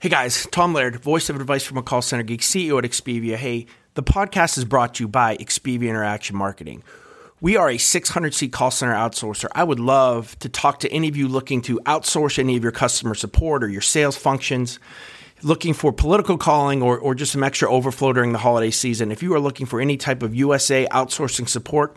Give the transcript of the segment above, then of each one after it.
Hey guys, Tom Laird, voice of advice from a call center geek, CEO at Expivia. Hey, the podcast is brought to you by Expivia Interaction Marketing. We are a 600 seat call center outsourcer. I would love to talk to any of you looking to outsource any of your customer support or your sales functions looking for political calling or, or just some extra overflow during the holiday season, if you are looking for any type of USA outsourcing support,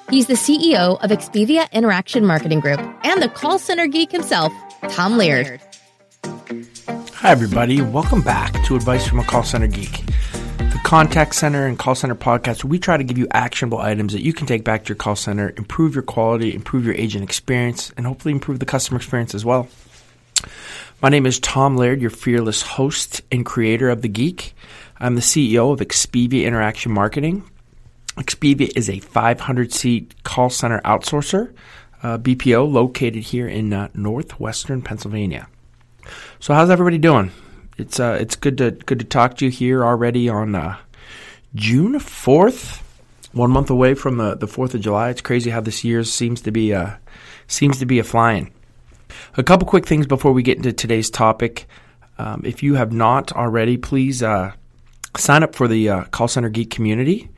He's the CEO of Expivia Interaction Marketing Group and the call center geek himself, Tom Laird. Hi, everybody. Welcome back to Advice from a Call Center Geek. The contact center and call center podcast, we try to give you actionable items that you can take back to your call center, improve your quality, improve your agent experience, and hopefully improve the customer experience as well. My name is Tom Laird, your fearless host and creator of The Geek. I'm the CEO of Expivia Interaction Marketing. Expivia is a 500 seat call center outsourcer, uh, BPO, located here in uh, northwestern Pennsylvania. So, how's everybody doing? It's uh, it's good to good to talk to you here already on uh, June 4th, one month away from the the 4th of July. It's crazy how this year seems to be uh, seems to be a flying. A couple quick things before we get into today's topic. Um, if you have not already, please uh, sign up for the uh, Call Center Geek community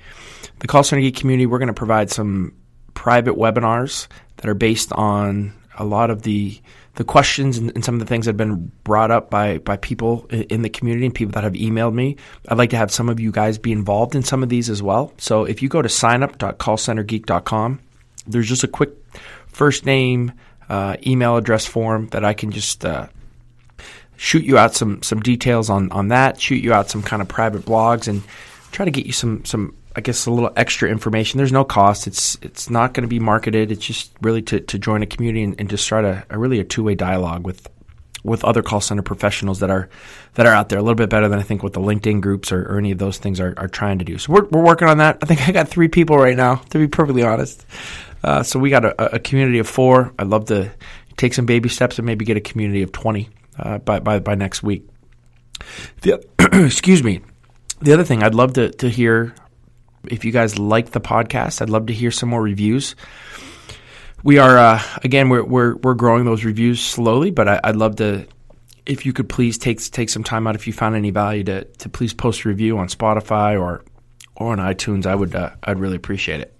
the Call Center Geek community, we're going to provide some private webinars that are based on a lot of the the questions and, and, some of the things that have been brought up by by people in the community and people that have emailed me. I'd like to have some of you guys be involved in some of these as well. So if you go to signup.callcentergeek.com, there's just a quick first name, uh, email address form that I can just uh, shoot you out some some details on on that. Shoot you out some kind of private blogs and try to get you some some I guess a little extra information. There's no cost. It's it's not going to be marketed. It's just really to, to join a community and, and just start a, a really a two way dialogue with with other call center professionals that are that are out there a little bit better than I think what the LinkedIn groups or, or any of those things are, are trying to do. So we're we're working on that. I think I got three people right now to be perfectly honest. Uh, so we got a, a, community of four. I'd love to take some baby steps and maybe get a community of twenty uh, by, by by next week. The, excuse me. The other thing I'd love to, to hear if you guys like the podcast, I'd love to hear some more reviews. We are uh, again we're, we're we're growing those reviews slowly, but I, would love to if you could please take take some time out if you found any value to to please post a review on Spotify or or on iTunes. I would uh, I'd really appreciate it.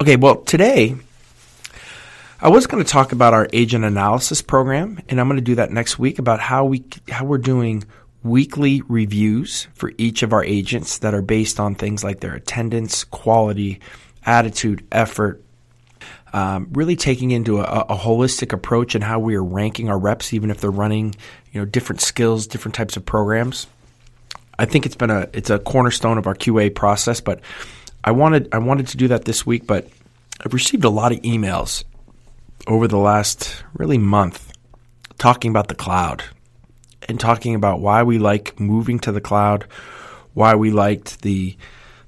Okay, well today I was going to talk about our agent analysis program, and I'm going to do that next week about how we how we're doing weekly reviews for each of our agents that are based on things like their attendance, quality, attitude, effort. Um, really taking into a, a, holistic approach and how we are ranking our reps, even if they're running, you know, different skills, different types of programs. I think it's been a it's a cornerstone of our QA process, but I wanted I wanted to do that this week, but I've received a lot of emails over the last really month talking about the cloud, and talking about why we like moving to the cloud, why we liked the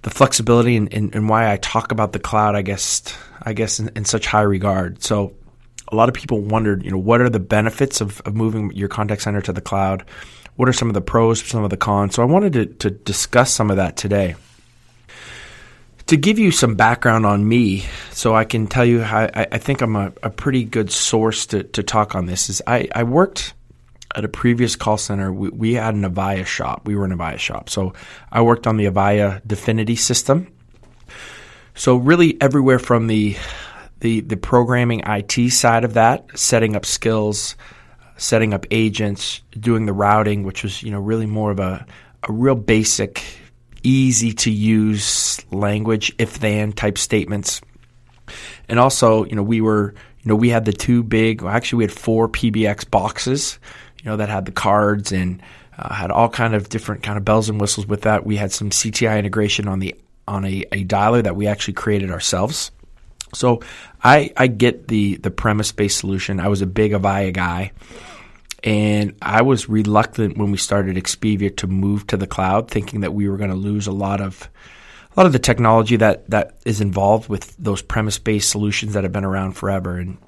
the flexibility and, and, and why I talk about the cloud, I guess I guess in, in, such high regard. So a lot of people wondered, you know, what are the benefits of, of moving your contact center to the cloud? What are some of the pros, some of the cons? So I wanted to, to discuss some of that today. To give you some background on me, so I can tell you I, I think I'm a, a, pretty good source to, to talk on this, is I, I worked at a previous call center, we, we had an Avaya shop. We were an Avaya shop. So I worked on the Avaya Definity system. So really everywhere from the the the programming IT side of that, setting up skills, setting up agents, doing the routing, which was, you know, really more of a, a real basic, easy to use language, if then type statements. And also, you know, we were, you know, we had the two big, well, actually we had four PBX boxes you know, that had the cards and uh, had all kind of different kind of bells and whistles with that. We had some CTI integration on the on a, a dialer that we actually created ourselves. So I I get the the premise based solution. I was a big Avaya guy, And I was reluctant when we started Expivia to move to the cloud, thinking that we were going to lose a lot of a lot of the technology that that is involved with those premise based solutions that have been around forever. And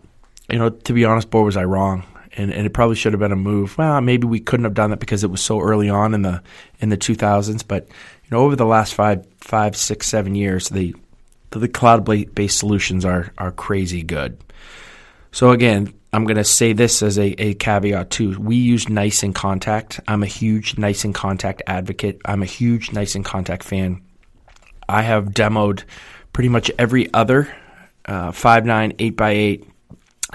you know, to be honest, boy, was I wrong. And, and it probably should have been a move. Well, maybe we couldn't have done that because it was so early on in the in the 2000s. But you know, over the last five, five, six, seven years, the the cloud based solutions are are crazy good. So again, I'm going to say this as a, a caveat too. We use Nice InContact. I'm a huge Nice InContact advocate. I'm a huge Nice in Contact fan. I have demoed pretty much every other uh, Five9, 8x8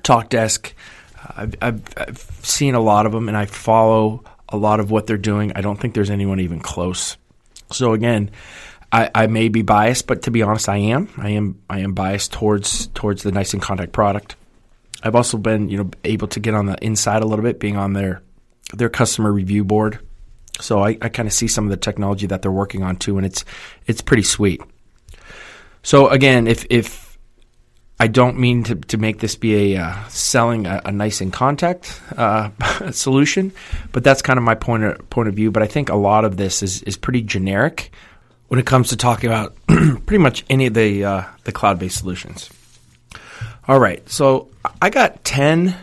Talkdesk. I've, I've, I've seen a lot of them and I follow a lot of what they're doing. I don't think there's anyone even close. So again, I, I, may be biased, but to be honest, I am. I am. I am biased towards towards the Nice InContact product. I've also been, you know, able to get on the inside a little bit, being on their their customer review board. So I, I kind of see some of the technology that they're working on too, and it's it's pretty sweet. So again, if if I don't mean to, to make this be a uh, selling a, a, Nice InContact uh, solution, but that's kind of my point of, point of view. But I think a lot of this is is pretty generic when it comes to talking about pretty much any of the uh, the cloud based solutions. All right, so I got ten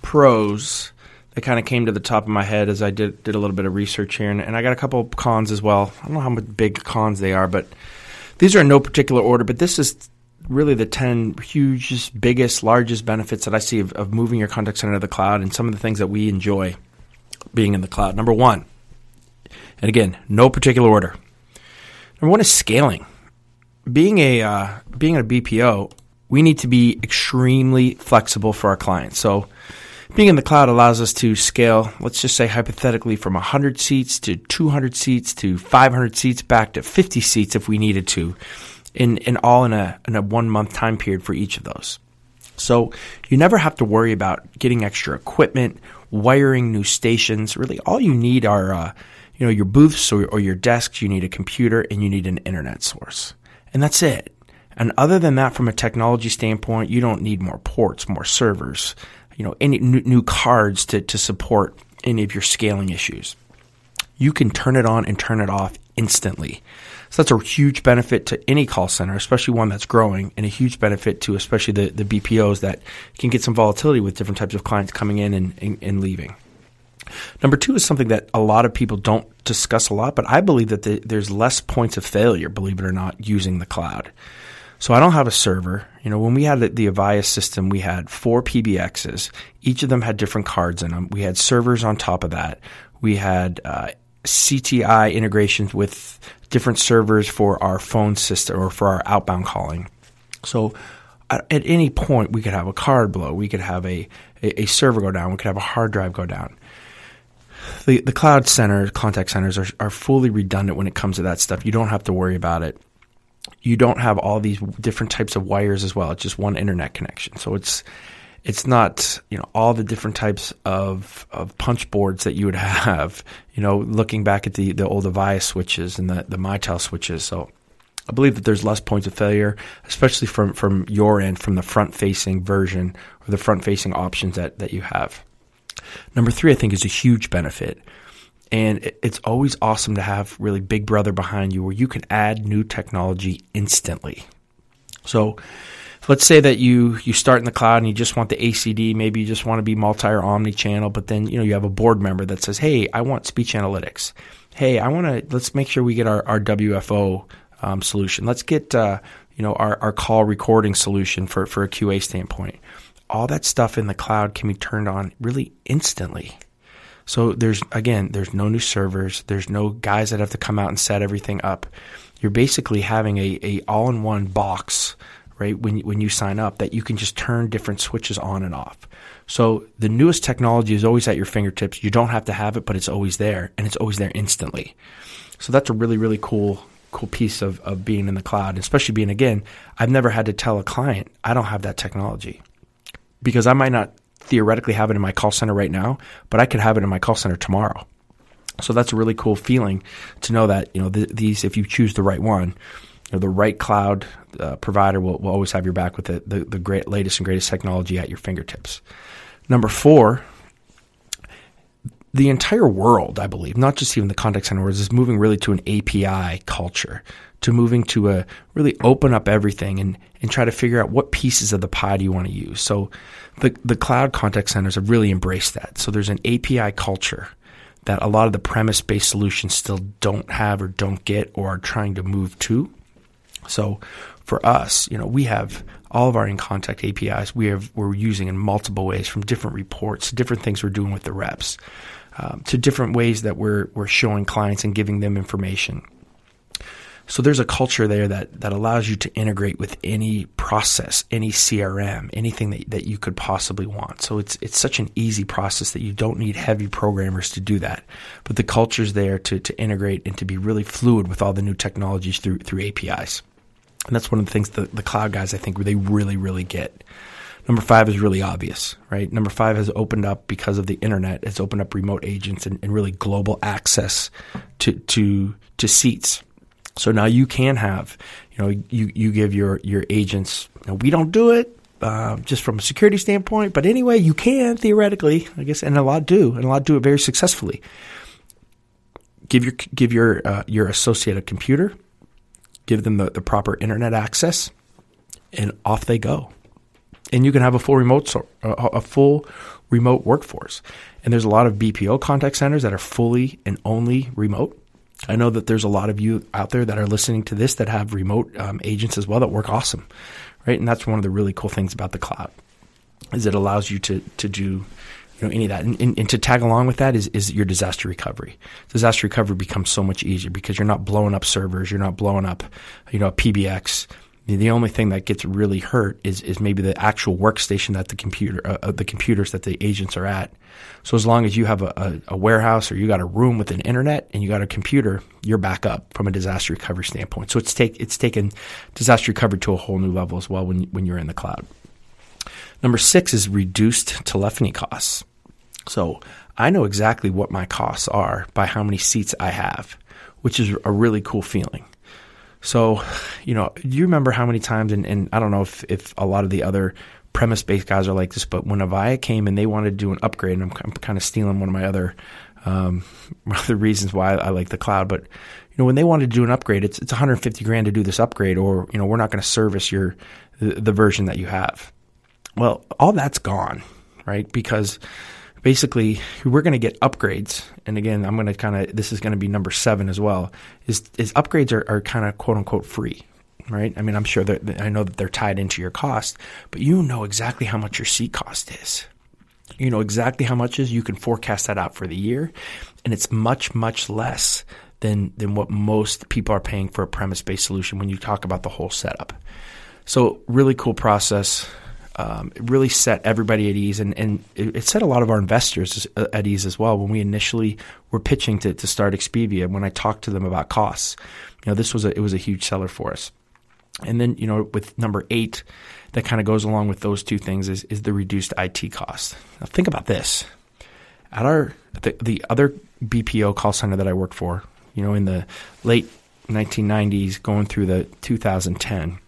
pros that kind of came to the top of my head as I did did a little bit of research here, and, and I got a couple of cons as well. I don't know how much big cons they are, but these are in no particular order. But this is really the 10 hugest, biggest, largest benefits that I see of, of, moving your contact center to the cloud and some of the things that we enjoy being in the cloud. Number one, and again, no particular order. Number one is scaling. Being a uh, being a BPO, we need to be extremely flexible for our clients. So being in the cloud allows us to scale, let's just say hypothetically, from 100 seats to 200 seats to 500 seats back to 50 seats if we needed to, in, in all in a, in a one month time period for each of those. So you never have to worry about getting extra equipment, wiring new stations. Really, all you need are, uh, you know, your booths or, or your desks. You need a computer and you need an internet source, and that's it. And other than that, from a technology standpoint, you don't need more ports, more servers, you know, any new cards to, to support any of your scaling issues. You can turn it on and turn it off instantly. So that's a huge benefit to any call center, especially one that's growing, and a huge benefit to especially the, the BPOs that can get some volatility with different types of clients coming in and, and, and leaving. Number two is something that a lot of people don't discuss a lot, but I believe that the, there's less points of failure, believe it or not, using the cloud. So I don't have a server. You know, when we had the, the Avaya system, we had four PBXs. Each of them had different cards in them. We had servers on top of that. We had uh, CTI integrations with different servers for our phone system or for our outbound calling. So at any point, we could have a card blow. We could have a, a, a server go down. We could have a hard drive go down. The, the cloud center, contact centers are, are fully redundant when it comes to that stuff. You don't have to worry about it you don't have all these different types of wires as well. It's just one internet connection. So it's it's not you know all the different types of of punch boards that you would have. You know, looking back at the the old Avaya switches and the the Mitel switches. So I believe that there's less points of failure, especially from from your end, from the front facing version or the front facing options that that you have. Number three, I think, is a huge benefit and it's always awesome to have really Big Brother behind you where you can add new technology instantly. So let's say that you you start in the cloud and you just want the ACD, maybe you just want to be multi or omni channel, but then you know you have a board member that says, "Hey, I want speech analytics. Hey, I want to let's make sure we get our our WFO um, solution. Let's get uh, you know our our call recording solution for for a QA standpoint. All that stuff in the cloud can be turned on really instantly. So there's again, there's no new servers. There's no guys that have to come out and set everything up. You're basically having a, a all-in-one box, right? When when you sign up, that you can just turn different switches on and off. So the newest technology is always at your fingertips. You don't have to have it, but it's always there, and it's always there instantly. So that's a really really cool cool piece of, of being in the cloud, especially being again. I've never had to tell a client I don't have that technology because I might not theoretically have it in my call center right now, but I could have it in my call center tomorrow. So that's a really cool feeling to know that you know th- these, if you choose the right one, know, the right cloud uh, provider will, will always have your back with the, the, the great latest and greatest technology at your fingertips. Number four, the entire world, I believe, not just even the contact center world, is moving really to an API culture, to moving to a really open up everything and, and try to figure out what pieces of the pie do you want to use. So the, the cloud contact centers have really embraced that. So there's an API culture that a lot of the premise based solutions still don't have or don't get or are trying to move to. So for us, you know, we have all of our InContact APIs we have we're using in multiple ways from different reports, different things we're doing with the reps um, to different ways that we're we're showing clients and giving them information. So there's a culture there that that allows you to integrate with any process, any CRM, anything that, that you could possibly want. So it's it's such an easy process that you don't need heavy programmers to do that. But the culture's there to to integrate and to be really fluid with all the new technologies through through APIs. And that's one of the things that the cloud guys I think they really really get. Number five is really obvious, right? Number five has opened up because of the internet. It's opened up remote agents and, and really global access to to to seats. So now you can have, you know, you you give your your agents. We don't do it uh, just from a security standpoint, but anyway, you can theoretically, I guess, and a lot do, and a lot do it very successfully. Give your give your uh, your associate a computer, give them the, the proper internet access, and off they go and you can have a full remote a full remote workforce. And there's a lot of BPO contact centers that are fully and only remote. I know that there's a lot of you out there that are listening to this that have remote um, agents as well that work awesome, right? And that's one of the really cool things about the cloud is it allows you to to do know any of that and, and, and, to tag along with that is, is your disaster recovery disaster recovery becomes so much easier because you're not blowing up servers you're not blowing up you know pbx the only thing that gets really hurt is, is maybe the actual workstation that the computer, uh, the computers that the agents are at. So as long as you have a, a, a, warehouse or you got a room with an internet and you got a computer, you're back up from a disaster recovery standpoint. So it's take it's taken disaster recovery to a whole new level as well when when you're in the cloud. Number six is reduced telephony costs. So I know exactly what my costs are by how many seats I have, which is a really cool feeling. So, you know, you remember how many times, and, and I don't know if, if a lot of the other premise based guys are like this, but when Avaya came and they wanted to do an upgrade, and I'm, I'm kind of stealing one of my other um, other reasons why I like the cloud, but you know, when they wanted to do an upgrade, it's it's 150 grand to do this upgrade, or you know, we're not going to service your the, the version that you have. Well, all that's gone, right? Because basically we're going to get upgrades. And again, I'm going to kind of this is going to be number seven as well. Is is upgrades are, are kind of quote unquote free, right? I mean, I'm sure that I know that they're tied into your cost, but you know exactly how much your seat cost is. You know exactly how much is. You can forecast that out for the year, and it's much much less than than what most people are paying for a premise based solution when you talk about the whole setup. So really cool process um, it really set everybody at ease, and, and it, it, set a lot of our investors at ease as well. When we initially were pitching to, to start Expivia, when I talked to them about costs, you know, this was a it was a huge seller for us. And then you know, with number eight, that kind of goes along with those two things is is the reduced IT cost. Now think about this: at our the, the other BPO call center that I worked for, you know, in the late 1990s, going through the 2010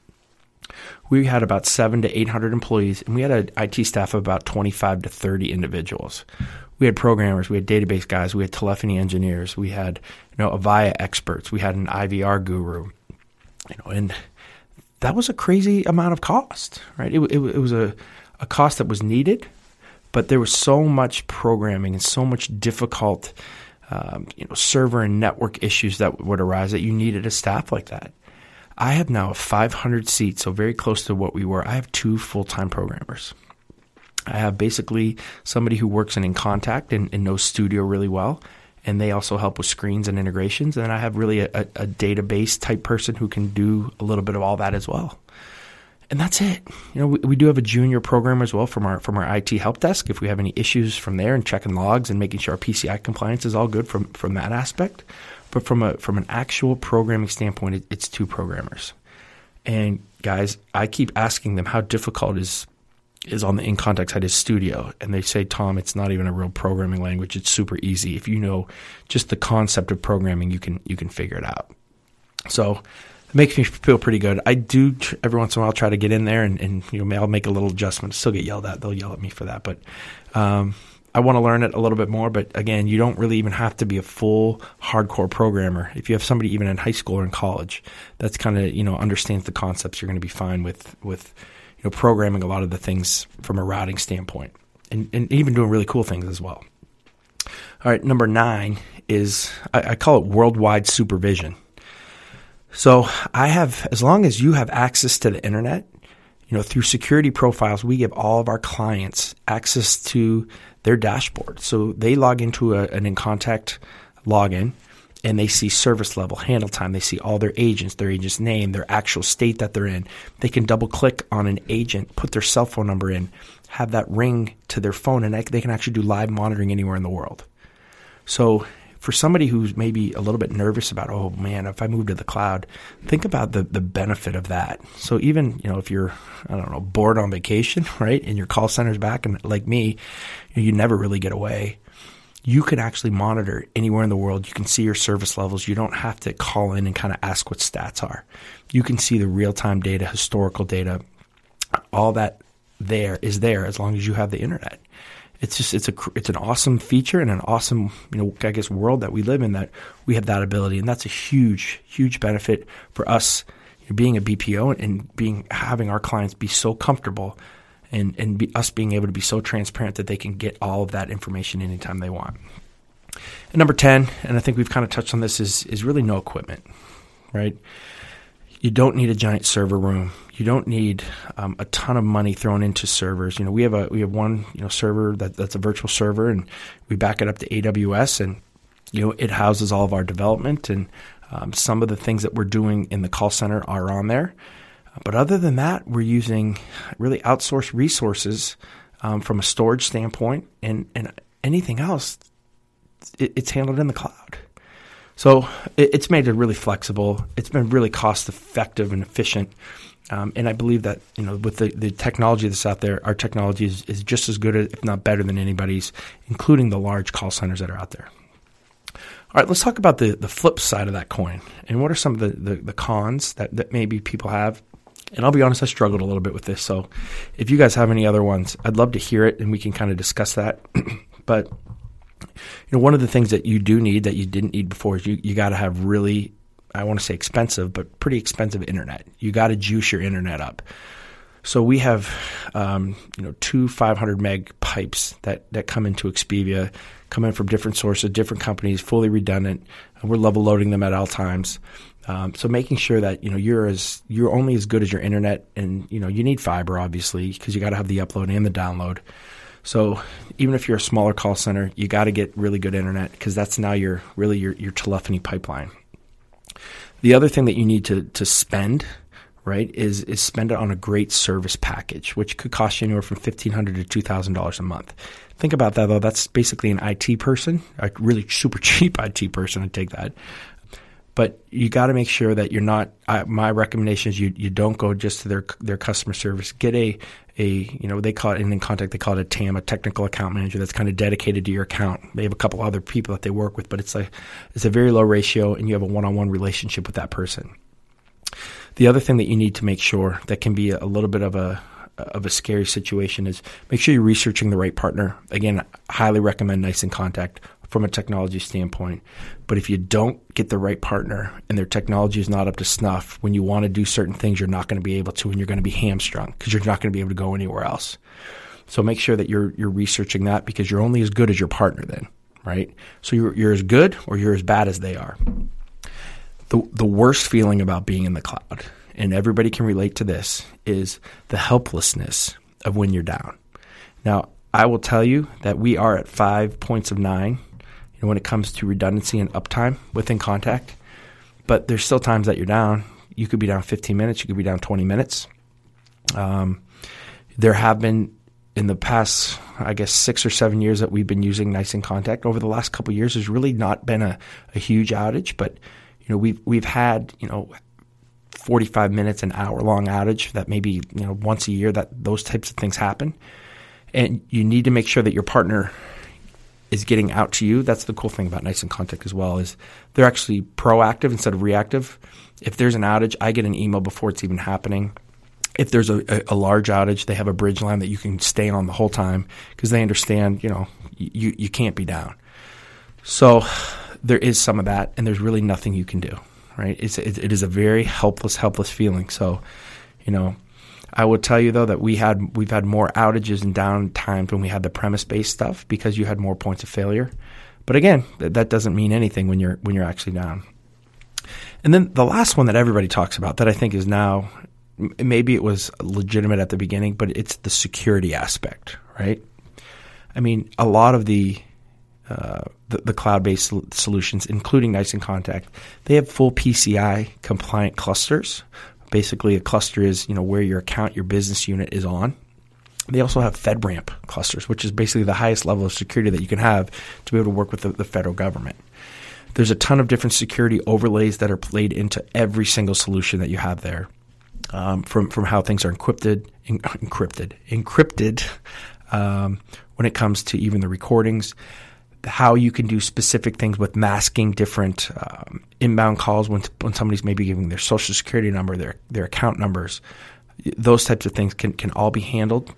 we had about seven to 800 employees, and we had an IT staff of about 25 to 30 individuals. We had programmers, we had database guys, we had telephony engineers, we had you know Avaya experts, we had an IVR guru, you know, and that was a crazy amount of cost, right? It, it, it was a, a cost that was needed, but there was so much programming and so much difficult, um, you know, server and network issues that would arise that you needed a staff like that. I have now 500 seats, so very close to what we were. I have two full time programmers. I have basically somebody who works in inContact and, and knows Studio really well, and they also help with screens and integrations. And then I have really a, a, database type person who can do a little bit of all that as well. And that's it. You know, we, we do have a junior programmer as well from our from our IT help desk. If we have any issues from there and checking logs and making sure our PCI compliance is all good from from that aspect. But from a from an actual programming standpoint, it, it's two programmers. And guys, I keep asking them how difficult is is on the inContact side is Studio, and they say, Tom, it's not even a real programming language. It's super easy. If you know just the concept of programming, you can you can figure it out. So it makes me feel pretty good. I do every once in a while try to get in there and, and you know I'll make a little adjustment. Still get yelled at. They'll yell at me for that, but um, I want to learn it a little bit more, but again, you don't really even have to be a full hardcore programmer. If you have somebody even in high school or in college, that's kind of you know understands the concepts, you're going to be fine with with you know programming a lot of the things from a routing standpoint, and, and even doing really cool things as well. All right, number nine is I, I call it worldwide supervision. So I have, as long as you have access to the internet, you know, through security profiles, we give all of our clients access to their dashboard. So they log into a, an InContact login and they see service level, handle time. They see all their agents, their agent's name, their actual state that they're in. They can double click on an agent, put their cell phone number in, have that ring to their phone, and they can actually do live monitoring anywhere in the world. So for somebody who's maybe a little bit nervous about, oh man, if I move to the cloud, think about the, the benefit of that. So even, you know, if you're, I don't know, bored on vacation, right, and your call center's back and like me, you, never really get away. You can actually monitor anywhere in the world. You can see your service levels. You don't have to call in and kind of ask what stats are. You can see the real time data, historical data, all that there is there as long as you have the internet it's just it's a it's an awesome feature and an awesome you know I guess world that we live in that we have that ability and that's a huge huge benefit for us you know, being a BPO and being having our clients be so comfortable and and be, us being able to be so transparent that they can get all of that information anytime they want. And number 10 and I think we've kind of touched on this is is really no equipment, right? You don't need a giant server room you don't need um, a ton of money thrown into servers. You know, we have a we have one you know server that, that's a virtual server, and we back it up to AWS, and you know it houses all of our development and um, some of the things that we're doing in the call center are on there. But other than that, we're using really outsourced resources um, from a storage standpoint, and and anything else, it, it's handled in the cloud. So it, it's made it really flexible. It's been really cost effective and efficient um, and I believe that you know with the, the technology that's out there, our technology is, is just as good, if not better, than anybody's, including the large call centers that are out there. All right, let's talk about the, the flip side of that coin. And what are some of the, the, the cons that, that maybe people have? And I'll be honest, I struggled a little bit with this. So if you guys have any other ones, I'd love to hear it and we can kind of discuss that. but you know, one of the things that you do need that you didn't need before is you, you got to have really I want to say expensive, but pretty expensive internet. You got to juice your internet up. So we have, um, you know, two 500 meg pipes that, that come into Expivia, come in from different sources, different companies, fully redundant, and we're level loading them at all times. Um, so making sure that you know you're as you're only as good as your internet, and you know you need fiber obviously because you got to have the upload and the download. So even if you're a smaller call center, you got to get really good internet because that's now your really your your telephony pipeline. The other thing that you need to, to spend, right, is, is spend it on a great service package, which could cost you anywhere from 1,500 to $2,000 a month. Think about that though. That's basically an IT person, a really super cheap IT person. I take that. But you got to make sure that you're not. Uh, my recommendation is you, you don't go just to their their customer service. Get a a you know they call it InContact they call it a TAM a technical account manager that's kind of dedicated to your account. They have a couple other people that they work with, but it's a it's a very low ratio, and you have a one on one relationship with that person. The other thing that you need to make sure that can be a little bit of a of a scary situation is make sure you're researching the right partner. Again, highly recommend Nice InContact from a technology standpoint. But if you don't get the right partner and their technology is not up to snuff, when you want to do certain things, you're not going to be able to, and you're going to be hamstrung because you're not going to be able to go anywhere else. So make sure that you're you're researching that because you're only as good as your partner then, right? So you're you're as good or you're as bad as they are. The the worst feeling about being in the cloud, and everybody can relate to this, is the helplessness of when you're down. Now, I will tell you that we are at five points of nine you know, when it comes to redundancy and uptime with InContact. But there's still times that you're down. You could be down 15 minutes. You could be down 20 minutes. Um, there have been in the past, I guess, six or seven years that we've been using Nice InContact. Over the last couple years, there's really not been a, a huge outage, but you know we've we've had you know 45 minutes, an hour long outage that maybe you know once a year that those types of things happen, and you need to make sure that your partner is getting out to you. That's the cool thing about Nice InContact as well is they're actually proactive instead of reactive. If there's an outage, I get an email before it's even happening. if there's a, a, a, large outage, they have a bridge line that you can stay on the whole time because they understand, you know, you, you can't be down. So there is some of that, and there's really nothing you can do, right? It's, it, it is a very helpless, helpless feeling. So, you know, I would tell you though that we had we've had more outages and down times when we had the premise based stuff because you had more points of failure. But again, that doesn't mean anything when you're when you're actually down. And then the last one that everybody talks about that I think is now maybe it was legitimate at the beginning, but it's the security aspect, right? I mean, a lot of the uh, the, the cloud-based solutions, including Nice InContact, they have full PCI compliant clusters. Basically, a cluster is you know where your account, your business unit is on. They also have FedRAMP clusters, which is basically the highest level of security that you can have to be able to work with the, the federal government. There's a ton of different security overlays that are played into every single solution that you have there um, from from how things are encrypted, encrypted, encrypted um, when it comes to even the recordings, how you can do specific things with masking different um, inbound calls when when somebody's maybe giving their social security number, their their account numbers, those types of things can can all be handled,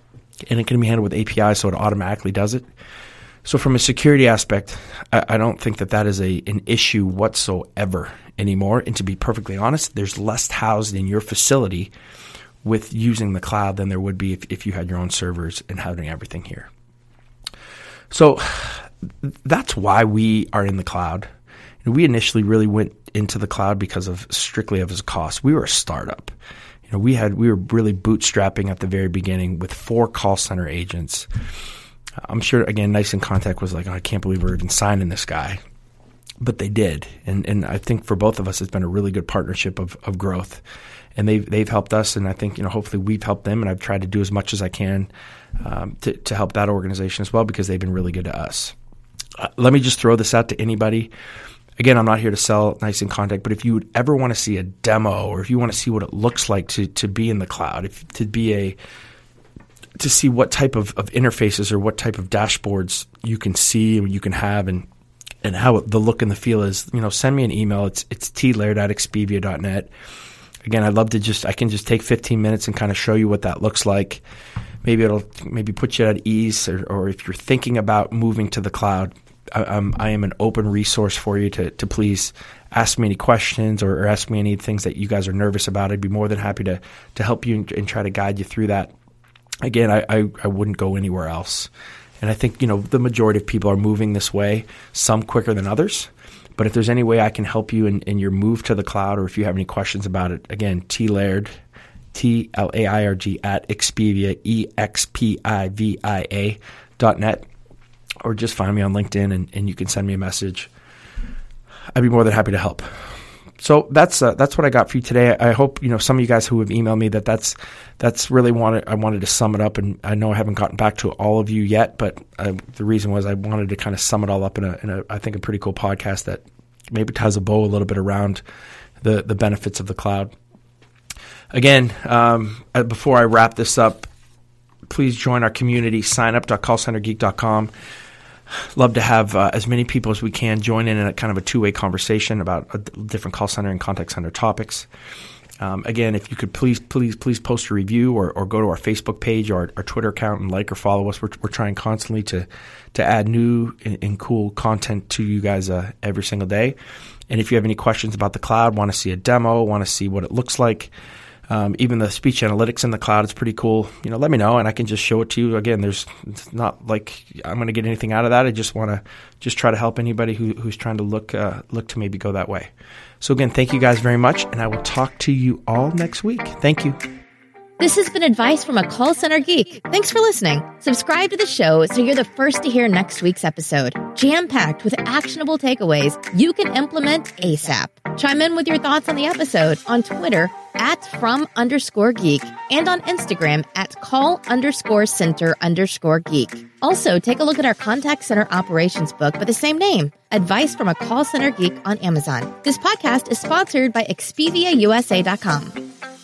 and it can be handled with API, so it automatically does it. So from a security aspect, I, I don't think that that is a an issue whatsoever anymore. And to be perfectly honest, there's less housed in your facility with using the cloud than there would be if, if you had your own servers and having everything here. So that's why we are in the cloud. And we initially really went into the cloud because of strictly of its cost. We were a startup. You know, we had we were really bootstrapping at the very beginning with four call center agents. I'm sure again, Nice InContact was like, oh, I can't believe we're even signing this guy but they did, and and I think for both of us, it's been a really good partnership of of growth, and they've they've helped us, and I think you know hopefully we've helped them, and I've tried to do as much as I can um, to to help that organization as well because they've been really good to us. Uh, let me just throw this out to anybody. Again, I'm not here to sell Nice InContact, but if you would ever want to see a demo, or if you want to see what it looks like to to be in the cloud, if to be a to see what type of, of interfaces or what type of dashboards you can see and you can have and and how the look and the feel is, you know, send me an email. It's it's tlaird at expivia.net. Again, I'd love to just I can just take 15 minutes and kind of show you what that looks like. Maybe it'll maybe put you at ease, or, or if you're thinking about moving to the cloud, I, I am an open resource for you to to please ask me any questions or, or, ask me any things that you guys are nervous about. I'd be more than happy to to help you and, and try to guide you through that. Again, I, I, I wouldn't go anywhere else. And I think, you know, the majority of people are moving this way, some quicker than others. But if there's any way I can help you in, in your move to the cloud or if you have any questions about it, again, T Laird, T L A I R G at Expivia, E X P I V I A dot net, or just find me on LinkedIn and, and you can send me a message. I'd be more than happy to help so that's uh, that's what I got for you today. I hope you know some of you guys who have emailed me that that's that's really wanted. I wanted to sum it up, and I know I haven't gotten back to all of you yet, but uh, the reason was I wanted to kind of sum it all up in a, in a I think a pretty cool podcast that maybe ties a bow a little bit around the the benefits of the cloud. Again, um, uh, before I wrap this up, please join our community. Sign up callcentergeek.com love to have uh, as many people as we can join in in a kind of a two way conversation about different call center and contact center topics. Um, again, if you could please, please, please post a review or, or go to our Facebook page or our, our, Twitter account and like or follow us. We're, we're trying constantly to to add new and, and cool content to you guys uh, every single day. And if you have any questions about the cloud, want to see a demo, want to see what it looks like, um, even the speech analytics in the cloud is pretty cool. You know, let me know and I can just show it to you. Again, there's it's not like I'm going to get anything out of that. I just want to just try to help anybody who, who's trying to look uh, look to maybe go that way. So again, thank you guys very much, and I will talk to you all next week. Thank you. This has been advice from a call center geek. Thanks for listening. Subscribe to the show so you're the first to hear next week's episode. Jam packed with actionable takeaways you can implement ASAP. Chime in with your thoughts on the episode on Twitter at from underscore geek and on Instagram at call underscore center underscore geek. Also, take a look at our contact center operations book by the same name, Advice from a Call Center Geek on Amazon. This podcast is sponsored by ExpiviaUSA.com.